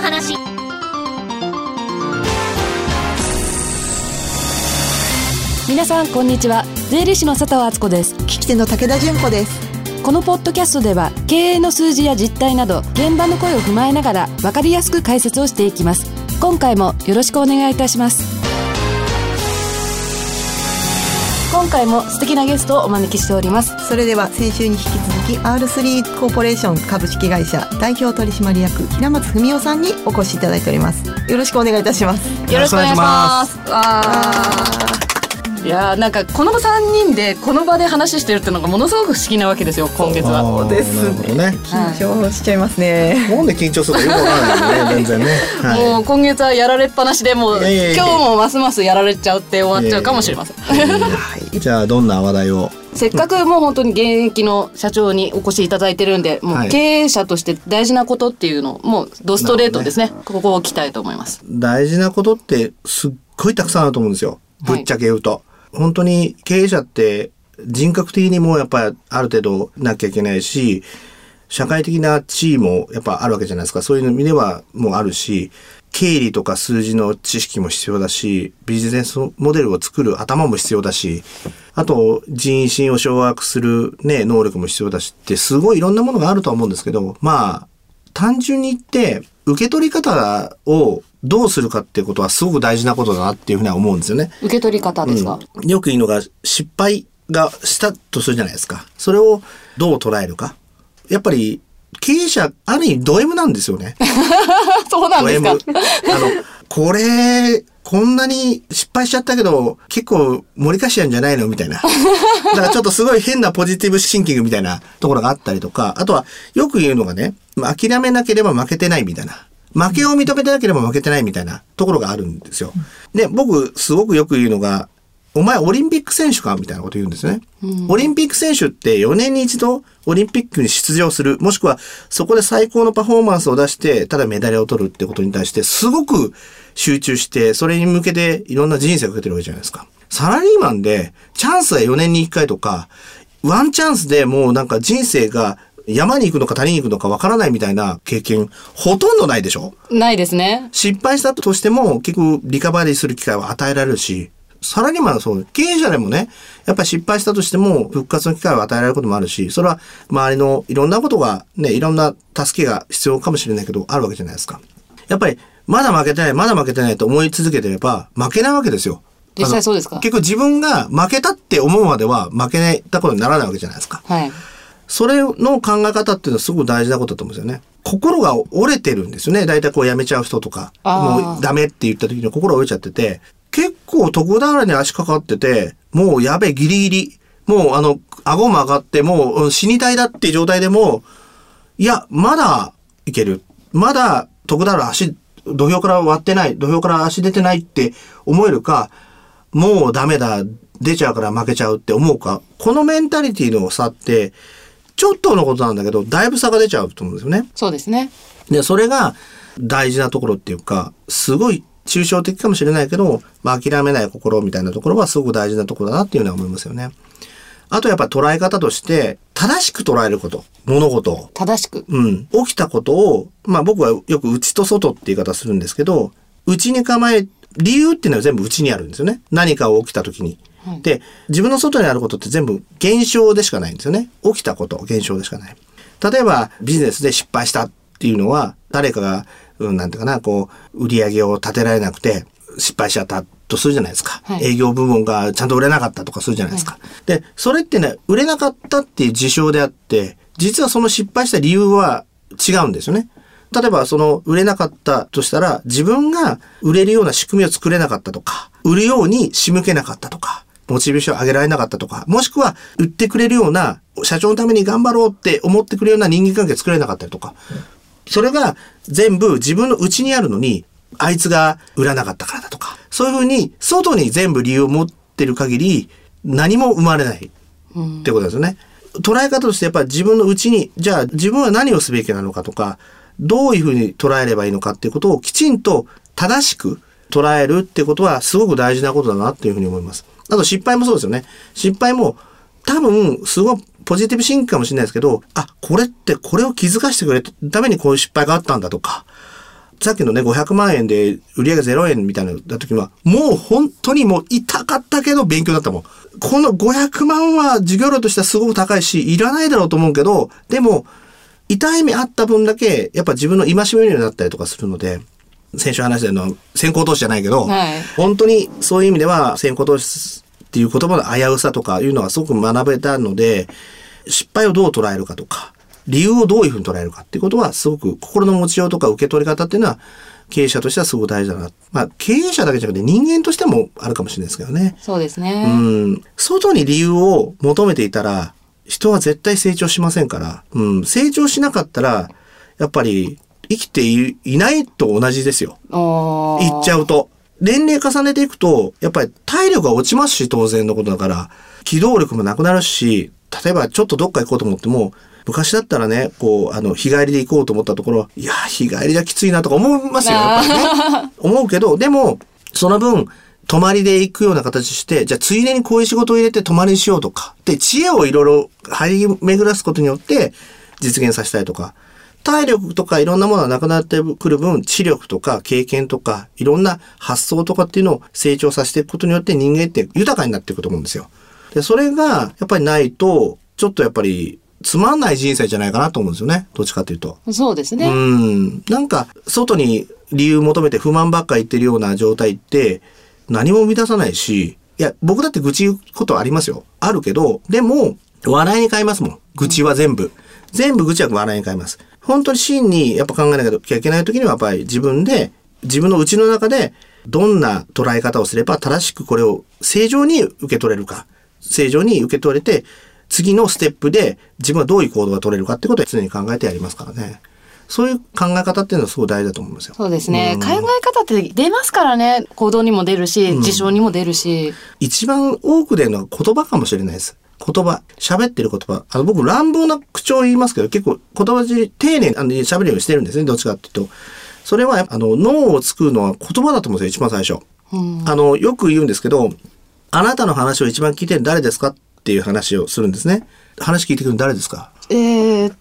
の話。皆さんこんにちは。税理士の佐藤敦子です。聞き手の武田純子です。このポッドキャストでは経営の数字や実態など現場の声を踏まえながら分かりやすく解説をしていきます。今回もよろしくお願いいたします。今回も素敵なゲストをお招きしております。それでは先週に引き続き R3 コーポレーション株式会社代表取締役平松文夫さんにお越しいただいております。よろしくお願いいたします。よろしくお願いします。わいやなんかこの3人でこの場で話してるっていうのがものすごく不思議なわけですよ今月は。そうですね。緊張しちゃいますね、なんで緊張するかよくわからないね全然ね、はい、もう今月はやられっぱなしでもう今日もますますやられちゃうって終わっちゃうかもしれません。はいじゃあどんな話題を？せっかくもう本当に現役の社長にお越しいただいてるんで、もう経営者として大事なことっていうのを、もうドストレートですね。ねここを聞きたいと思います。大事なことってすっごいたくさんあると思うんですよ。ぶっちゃけ言うと。はい本当に経営者って人格的にもやっぱりある程度なきゃいけないし、社会的な地位もやっぱあるわけじゃないですか。そういう意味ではもうあるし、経理とか数字の知識も必要だし、ビジネスモデルを作る頭も必要だし、あと人心を掌握するね、能力も必要だしってすごいいろんなものがあると思うんですけど、まあ、単純に言って受け取り方をどうするかっていうことはすごく大事なことだなっていうふうには思うんですよね。受け取り方ですか、うん、よく言うのが失敗がしたとするじゃないですか。それをどう捉えるか。やっぱり経営者、ある意味ド M なんですよね。そうなんですか。ド M。あの、これ、こんなに失敗しちゃったけど、結構盛り返しちゃうんじゃないの？みたいな。だからちょっとすごい変なポジティブシンキングみたいなところがあったりとか、あとはよく言うのがね、諦めなければ負けてないみたいな。負けを認めてなければ負けてないみたいなところがあるんですよ。で、僕、すごくよく言うのが、お前オリンピック選手かみたいなこと言うんですね、うん。オリンピック選手って4年に一度オリンピックに出場する、もしくはそこで最高のパフォーマンスを出して、ただメダルを取るってことに対してすごく集中して、それに向けていろんな人生をかけてるわけじゃないですか。サラリーマンでチャンスは4年に1回とか、ワンチャンスでもうなんか人生が山に行くのか谷に行くのかわからないみたいな経験、ほとんどないでしょ？ないですね。失敗したとしても、結局リカバリーする機会は与えられるし、サラリーマンはそう、経営者でもね、やっぱり失敗したとしても、復活の機会を与えられることもあるし、それは周りのいろんなことが、ね、いろんな助けが必要かもしれないけど、あるわけじゃないですか。やっぱり、まだ負けてない、まだ負けてないと思い続けてれば、負けないわけですよ。実際そうですか？結局自分が負けたって思うまでは負けたことにならないわけじゃないですか。はい。それの考え方っていうのはすごく大事なことだと思うんですよね。心が折れてるんですよね。大体こうやめちゃう人とか、もうダメって言った時に心折れちゃってて、結構徳俵に足かかってて、もうやべえギリギリ、もうあの、顎も上がって、もう死にたいだっていう状態でも、いや、まだいける。まだ徳俵足、土俵から割ってない、土俵から足出てないって思えるか、もうダメだ、出ちゃうから負けちゃうって思うか、このメンタリティの差って、ちょっとのことなんだけど、だいぶ差が出ちゃうと思うんですよね。そうですね。で、それが大事なところっていうか、すごい抽象的かもしれないけど、まあ、諦めない心みたいなところはすごく大事なところだなっていうのは思いますよね。あとやっぱ捉え方として、正しく捉えること。物事を。正しく。うん。起きたことを、まあ僕はよく内と外って言い方するんですけど、内に構え、理由っていうのは全部内にあるんですよね。何かを起きた時に。で、自分の外にあることって全部現象でしかないんですよね。起きたこと、現象でしかない。例えば、ビジネスで失敗したっていうのは、誰かが、うん、なんていうかな、こう、売り上げを立てられなくて、失敗しちゃったとするじゃないですか、はい、営業部門がちゃんと売れなかったとかするじゃないですか。はい、で、それってね、売れなかったっていう事象であって、実はその失敗した理由は違うんですよね。例えばその売れなかったとしたら自分が売れるような仕組みを作れなかったとか、売るように仕向けなかったとか、モチベーション上げられなかったとか、もしくは売ってくれるような、社長のために頑張ろうって思ってくれるような人間関係作れなかったりとか、それが全部自分の内にあるのに、あいつが売らなかったからだとか、そういうふうに外に全部理由を持ってる限り、何も生まれないってことですよね。捉え方としてやっぱり自分の内に、じゃあ自分は何をすべきなのかとか、どういうふうに捉えればいいのかっていうことをきちんと正しく捉えるってことはすごく大事なことだなっていうふうに思います。あと失敗もそうですよね。失敗も多分すごいポジティブシンクかもしれないですけど、あ、これってこれを気づかせてくれたためにこういう失敗があったんだとか、さっきのね、500万円で売り上げ0円みたいなのだ時は、もう本当にもう痛かったけど勉強だったもん。この500万は授業料としてはすごく高いし、いらないだろうと思うけど、でも、痛い目あった分だけ、やっぱ自分の戒めるようになったりとかするので、先週話したのは先行投資じゃないけど、はい本当にそういう意味では先行投資っていう言葉の危うさとかいうのがすごく学べたので、失敗をどう捉えるかとか、理由をどういうふうに捉えるかっていうことはすごく心の持ちようとか受け取り方っていうのは経営者としてはすごく大事だな。まあ経営者だけじゃなくて人間としてもあるかもしれないですけどね。そうですね。うん。外に理由を求めていたら、人は絶対成長しませんから、うん。成長しなかったら、やっぱり生きていいないと同じですよ。言っちゃうと。年齢重ねていくと、やっぱり体力が落ちますし、当然のことだから、機動力もなくなるし、例えばちょっとどっか行こうと思っても、昔だったらね、こう、あの、日帰りで行こうと思ったところ、いや、日帰りじゃきついなとか思いますよ、やっぱりね。思うけど、でも、その分、泊まりで行くような形して、じゃあついでにこういう仕事を入れて泊まりにしようとか。で、知恵をいろいろ張り巡らすことによって実現させたいとか。体力とかいろんなものがなくなってくる分、知力とか経験とか、いろんな発想とかっていうのを成長させていくことによって人間って豊かになっていくと思うんですよ。で、それがやっぱりないと、ちょっとやっぱりつまんない人生じゃないかなと思うんですよね。どっちかっていうと。そうですね。うん。なんか、外に理由求めて不満ばっか言ってるような状態って、何も生み出さないし、いや、僕だって愚痴言うことはありますよ。あるけど、でも、笑いに変えますもん。愚痴は全部。全部愚痴は笑いに変えます。本当に真にやっぱ考えなきゃいけない時にはやっぱり自分で、自分の内の中で、どんな捉え方をすれば正しくこれを正常に受け取れるか。正常に受け取れて、次のステップで自分はどういう行動が取れるかってことを常に考えてやりますからね。そういう考え方っていうのはすごい大事だと思うんですよ。そうですね。うん考え方って出ますからね。行動にも出るし、事象にも出るし。一番多く出るのは言葉かもしれないです。言葉。喋ってる言葉。あの、僕乱暴な口調を言いますけど、結構言葉尻丁寧に喋るようにしてるんですね。どっちかっていうと。それは、あの、脳を作るのは言葉だと思うんですよ。一番最初。うんあの、よく言うんですけど、あなたの話を一番聞いてるの誰ですかっていう話をするんですね。話聞いてくるの誰ですか？えー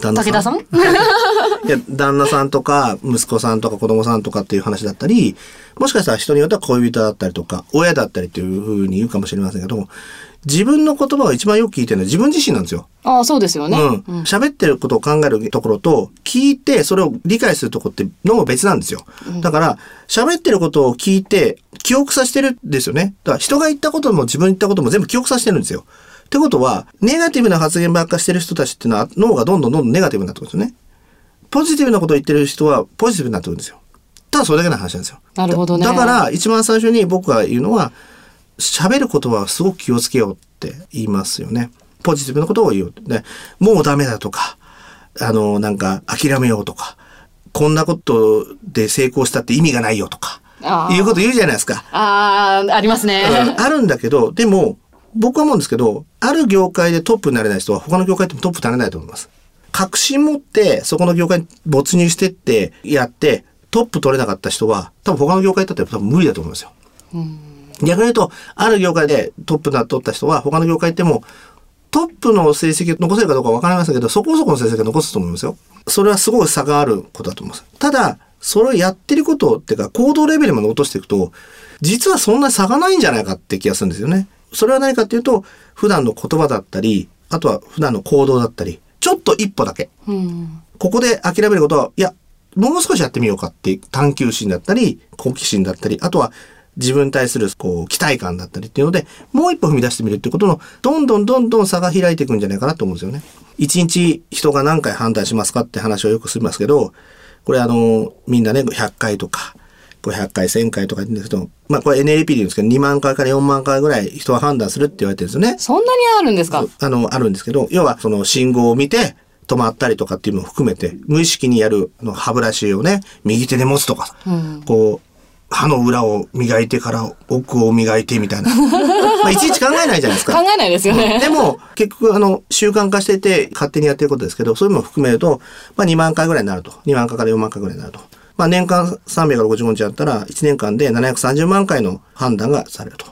旦那さん いや、旦那さんとか、息子さんとか子供さんとかっていう話だったり、もしかしたら人によっては恋人だったりとか、親だったりっていうふうに言うかもしれませんけど、自分の言葉を一番よく聞いてるのは自分自身なんですよ。ああ、そうですよね。うん。喋ってることを考えるところと、聞いてそれを理解するところって脳も別なんですよ。だから、喋ってることを聞いて、記憶させてるんですよね。だから人が言ったことも自分言ったことも全部記憶させてるんですよ。ってことは、ネガティブな発言ばっかしてる人たちっていうのは、脳がどんどんどんどんネガティブになってくるんですよね。ポジティブなことを言ってる人は、ポジティブになってくるんですよ。ただそれだけの話なんですよ。なるほどねだだから、一番最初に僕が言うのは、喋る言葉はすごく気をつけようって言いますよね。ポジティブなことを言う。で、もうダメだとか、あの、なんか諦めようとか、こんなことで成功したって意味がないよとか、いうこと言うじゃないですか。ああ、ありますね。あるんだけど、でも、僕は思うんですけど、ある業界でトップになれない人は他の業界でもトップになれないと思います。確信持って、そこの業界に没入してって、やって、トップ取れなかった人は、多分他の業界だったら多分無理だと思いますよ。逆に言うと、ある業界でトップな取った人は、他の業界行っても、トップの成績を残せるかどうかわかりませんけど、そこそこの成績を残すと思いますよ。それはすごい差があることだと思います。ただ、それをやってることっていうか、行動レベルまで落としていくと、実はそんな差がないんじゃないかって気がするんですよね。それは何かっていうと、普段の言葉だったり、あとは普段の行動だったり、ちょっと一歩だけ。うん。ここで諦めることは、いや、もう少しやってみようかっていう探求心だったり、好奇心だったり、あとは自分に対するこう期待感だったりっていうので、もう一歩踏み出してみるってことの、どんどんどんどん差が開いていくんじゃないかなと思うんですよね。一日人が何回判断しますかって話をよくするんですけど、これあの、みんなね、100回とか、500回、1000回とか言うんですけど、まあこれ NLP で言うんですけど、2万回から4万回ぐらい人は判断するって言われてるんですよね。そんなにあるんですか？あの、あるんですけど、要はその信号を見て止まったりとかっていうのを含めて、無意識にやるあの歯ブラシをね、右手で持つとか、うんこう、歯の裏を磨いてから奥を磨いてみたいな。まあ、いちいち考えないじゃないですか。考えないですよね。でも、結局、あの、習慣化してて、勝手にやってることですけど、そういうのも含めると、まあ、2万回ぐらいになると。2万回から4万回ぐらいになると。まあ、年間365日やったら、1年間で730万回の判断がされると。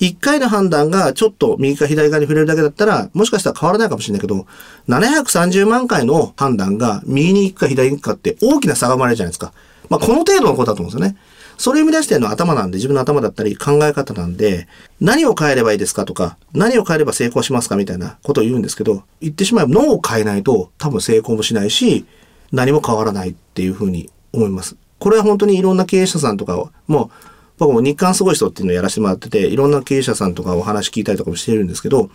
1回の判断がちょっと右か左側に触れるだけだったら、もしかしたら変わらないかもしれないけど、730万回の判断が右に行くか左に行くかって大きな差が生まれるじゃないですか。まあ、この程度のことだと思うんですよね。それを生み出してるのは頭なんで、自分の頭だったり考え方なんで、何を変えればいいですかとか、何を変えれば成功しますかみたいなことを言うんですけど、言ってしまえば脳を変えないと多分成功もしないし、何も変わらないっていうふうに思います。これは本当にいろんな経営者さんとかを、もう、僕も日韓すごい人っていうのをやらせてもらってて、いろんな経営者さんとかお話聞いたりとかもしてるんですけど、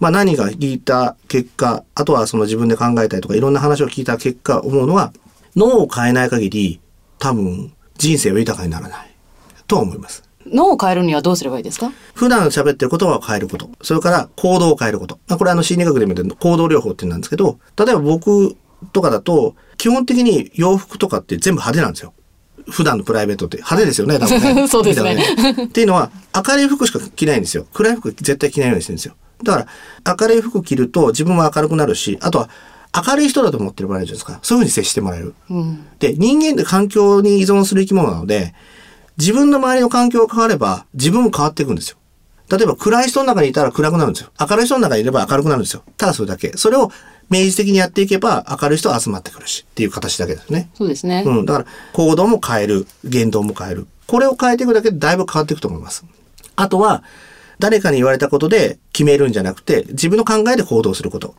まあ何が聞いた結果、あとはその自分で考えたりとかいろんな話を聞いた結果思うのは、脳を変えない限り多分人生は豊かにならないとは思います。脳を変えるにはどうすればいいですか？普段喋ってる言葉を変えること。それから行動を変えること。まあこれあの心理学でも言う行動療法って言うんですけど、例えば僕とかだと、基本的に洋服とかって全部派手なんですよ。普段のプライベートって派手ですよね、多分ね。そうですね見た目っていうのは、明るい服しか着ないんですよ。暗い服絶対着ないようにしてるんですよ。だから、明るい服着ると自分も明るくなるし、あとは、明るい人だと思ってもらえるじゃないですか。そういうふうに接してもらえる。うん。で、人間って環境に依存する生き物なので、自分の周りの環境が変われば、自分も変わっていくんですよ。例えば暗い人の中にいたら暗くなるんですよ。明るい人の中にいれば明るくなるんですよ。ただそれだけ。それを明示的にやっていけば明るい人は集まってくるしっていう形だけですね。そうですね。うん。だから行動も変える。言動も変える。これを変えていくだけでだいぶ変わっていくと思います。あとは、誰かに言われたことで決めるんじゃなくて、自分の考えで行動すること。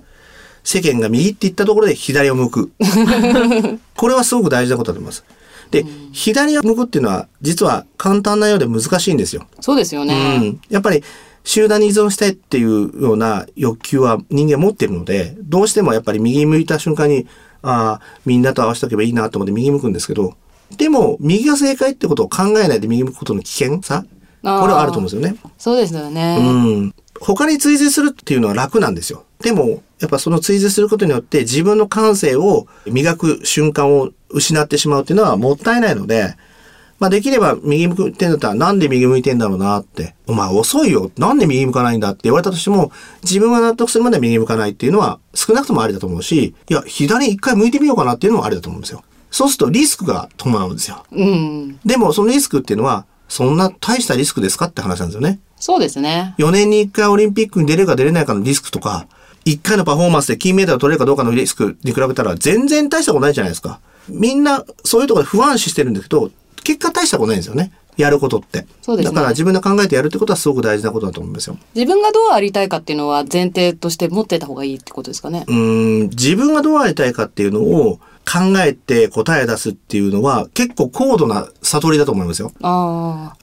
世間が右って言ったところで左を向く。これはすごく大事なことだと思います。で、左を向くっていうのは実は簡単なようで難しいんですよ。そうですようね。ん。やっぱり集団に依存したいっていうような欲求は人間持ってるので、どうしてもやっぱり右に向いた瞬間に、ああ、みんなと合わせとけばいいなと思って右向くんですけど、でも右が正解ってことを考えないで右向くことの危険さ、これはあると思うんですよね。そうですよね。うん。他に追随するっていうのは楽なんですよ。でも、やっぱその追随することによって自分の感性を磨く瞬間を失ってしまうっていうのはもったいないので、まあできれば右向いてんだったらなんで右向いてんだろうなって。お前遅いよ。なんで右向かないんだって言われたとしても、自分が納得するまで右向かないっていうのは少なくともありだと思うし、いや、左一回向いてみようかなっていうのもありだと思うんですよ。そうするとリスクが伴うんですよ。うん。でもそのリスクっていうのは、そんな大したリスクですかって話なんですよね。そうですね。4年に1回オリンピックに出れるか出れないかのリスクとか、1回のパフォーマンスで金メダル取れるかどうかのリスクに比べたら全然大したことないじゃないですか。みんなそういうところで不安視してるんだけど、結果大したことないんですよね。やることって。そうですねだから自分で考えてやるってことはすごく大事なことだと思うんですよ。自分がどうありたいかっていうのは前提として持ってた方がいいってことですかね。うーん、自分がどうありたいかっていうのを考えて答え出すっていうのは結構高度な悟りだと思いますよ。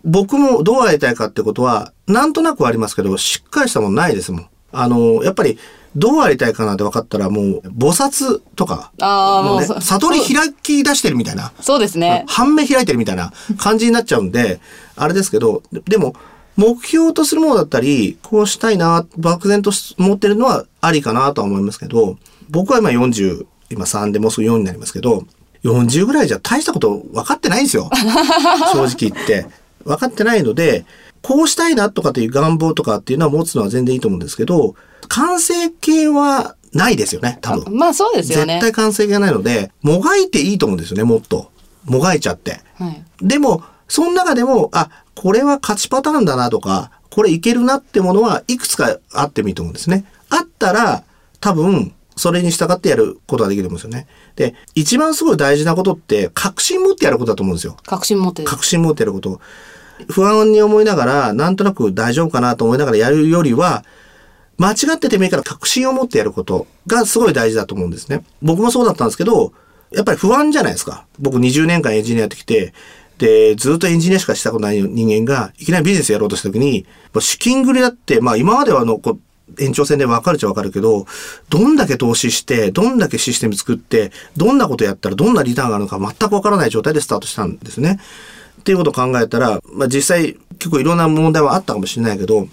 僕もどうありたいかってことは、なんとなくはありますけど、しっかりしたものないですもん。あの、やっぱり、どうありたいかなって分かったら、もう、菩薩とか、ああ、もう悟り開き出してるみたいな、そうですね。半目開いてるみたいな感じになっちゃうんで、あれですけど、ででも、目標とするものだったり、こうしたいな、漠然と思ってるのはありかなとは思いますけど、僕は今40、今3でもうすぐ4になりますけど、40ぐらいじゃ大したこと分かってないんですよ。正直言って。分かってないので、こうしたいなとかっていう願望とかっていうのは持つのは全然いいと思うんですけど、完成形はないですよね、多分。まあそうですよね。絶対完成形がないので、もがいていいと思うんですよね、もっと。もがいちゃって。はい。でも、その中でも、あ、これは勝ちパターンだなとか、これいけるなってものはいくつかあってもいいと思うんですね。あったら、多分、それに従ってやることができるんですよね。で、一番すごい大事なことって、確信持ってやることだと思うんですよ。確信持ってる。確信持ってやること。不安に思いながら、なんとなく大丈夫かなと思いながらやるよりは、間違っててもいいから確信を持ってやることがすごい大事だと思うんですね。僕もそうだったんですけど、やっぱり不安じゃないですか。僕20年間エンジニアやってきて、で、ずっとエンジニアしかしたことない人間が、いきなりビジネスやろうとした時に、資金繰りだって、まあ今まではあの、こう延長戦で分かるっちゃ分かるけど、どんだけ投資して、どんだけシステム作って、どんなことやったらどんなリターンがあるのか全く分からない状態でスタートしたんですね。っていうことを考えたら、まあ実際結構いろんな問題はあったかもしれないけど、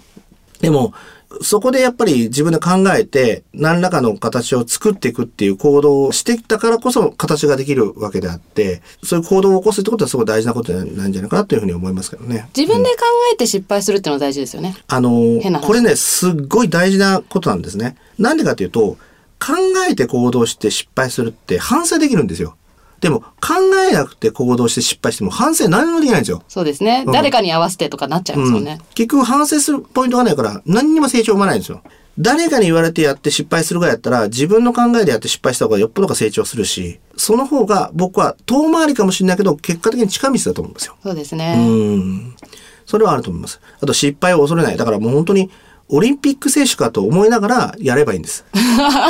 でも、そこでやっぱり自分で考えて、何らかの形を作っていくっていう行動をしてきたからこそ形ができるわけであって、そういう行動を起こすってことはすごい大事なことなんじゃないかなというふうに思いますけどね。自分で考えて失敗するっていうのは大事ですよね。あのこれね、すっごい大事なことなんですね。なんでかというと、考えて行動して失敗するって反省できるんですよ。でも、考えなくて行動して失敗しても反省何もできないんですよ。そうですね。うん誰かに合わせてとかなっちゃいますもんね。結局反省するポイントがないから何にも成長生まないんですよ。誰かに言われてやって失敗するぐらいやったら、自分の考えでやって失敗した方がよっぽどが成長するし、その方が僕は遠回りかもしれないけど、結果的に近道だと思うんですよ。そうですうね。ん。それはあると思います。あと失敗を恐れない。だからもう本当に、オリンピック選手かと思いながらやればいいんです。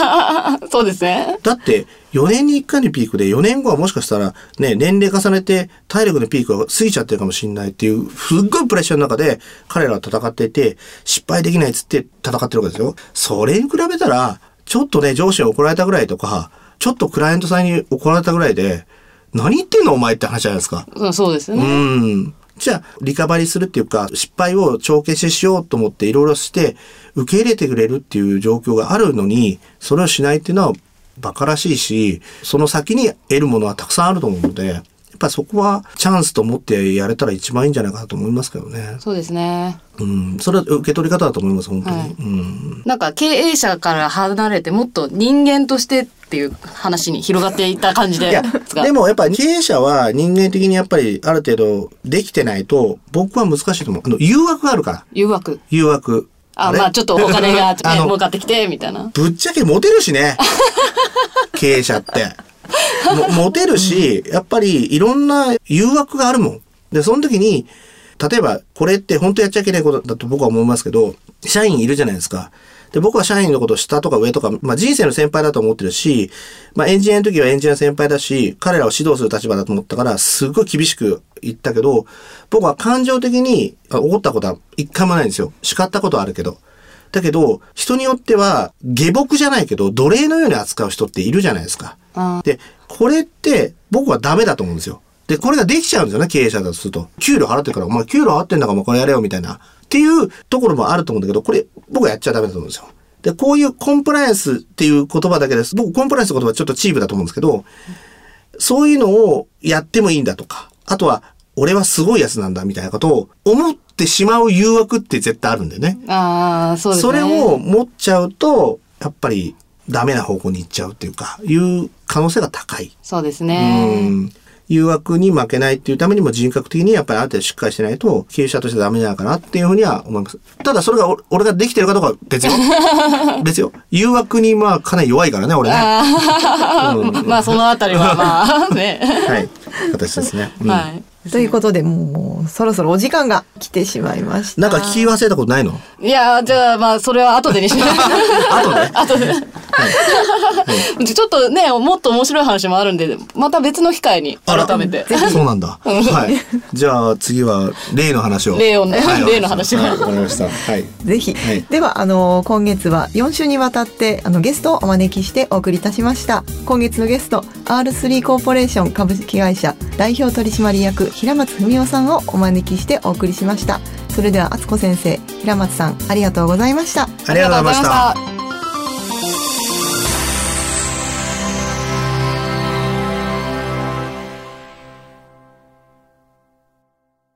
そうですね。だって、4年に1回のピークで、4年後はもしかしたら、ね、年齢重ねて、体力のピークが過ぎちゃってるかもしれないっていう、すっごいプレッシャーの中で、彼らは戦っていて、失敗できないっつって戦ってるわけですよ。それに比べたら、ちょっとね、上司に怒られたぐらいとか、ちょっとクライアントさんに怒られたぐらいで、何言ってんのお前って話じゃないですか。うんそうですうね。ん。じゃあ、リカバリーするっていうか、失敗を帳消ししようと思っていろいろして、受け入れてくれるっていう状況があるのに、それをしないっていうのは馬鹿らしいし、その先に得るものはたくさんあると思うので、やっぱりそこはチャンスと思ってやれたら一番いいんじゃないかなと思いますけどね。そうですね。うん。それは受け取り方だと思います、本当に。はいうん。なんか経営者から離れてもっと人間としてっていう話に広がっていった感じで いやでもやっぱり経営者は人間的にやっぱりある程度できてないと僕は難しいと思う。あの誘惑があるから。誘惑。誘惑。あ、れ？まあちょっとお金が、ね、儲かってきて、みたいな。ぶっちゃけモテるしね。経営者って。もモテるし、やっぱりいろんな誘惑があるもん。で、その時に、例えばこれって本当やっちゃいけないことだと僕は思いますけど、社員いるじゃないですか。で、僕は社員のことを下とか上とか、まあ人生の先輩だと思ってるし、まあエンジニアの時はエンジニアの先輩だし、彼らを指導する立場だと思ったから、すごい厳しく言ったけど、僕は感情的にあ怒ったことは一回もないんですよ。叱ったことはあるけど。だけど、人によっては、下僕じゃないけど、奴隷のように扱う人っているじゃないですか。あで、これって、僕はダメだと思うんですよ。で、これができちゃうんですよね、経営者だとすると。給料払ってるから、お前給料払ってんだからもうこれやれよ、みたいな。っていうところもあると思うんだけど、これ、僕はやっちゃダメだと思うんですよ。で、こういうコンプライアンスっていう言葉だけです。僕、コンプライアンスの言葉はちょっとチープだと思うんですけど、そういうのをやってもいいんだとか、あとは、俺はすごいやつなんだみたいなことを思ってしまう誘惑って絶対あるんだよね。あー、そうですね。それを持っちゃうと、やっぱりダメな方向に行っちゃうっていうか、いう可能性が高い。そうですうね。ん。誘惑に負けないっていうためにも人格的にやっぱりある程度しっかりしてないと経営者としてダメなのかなっていうふうには思います。ただそれが俺俺ができてるかどうかは別よ。別よ。誘惑にまあかなり弱いからね、俺ね。うんまあそのあたりはまあね。はい。形ですね。うんはい。ということで、もう、そろそろお時間が来てしまいました。なんか聞き忘れたことないの？いやーじゃあまあそれは後でにします。あとね。後で。ちょっとねもっと面白い話もあるんでまた別の機会に改めて。そうなんだ。はい。じゃあ次は例の話を。例をねはい例の話をはいわかりました。はい。ぜひ、はいではあの今月は4週にわたってあのゲストをお招きしてお送りいたしました今月のゲスト R3 コーポレーション株式会社代表取締役平松文夫さんをお招きしてお送りしましたそれでは敦子先生平松さんありがとうございましたありがとうございました。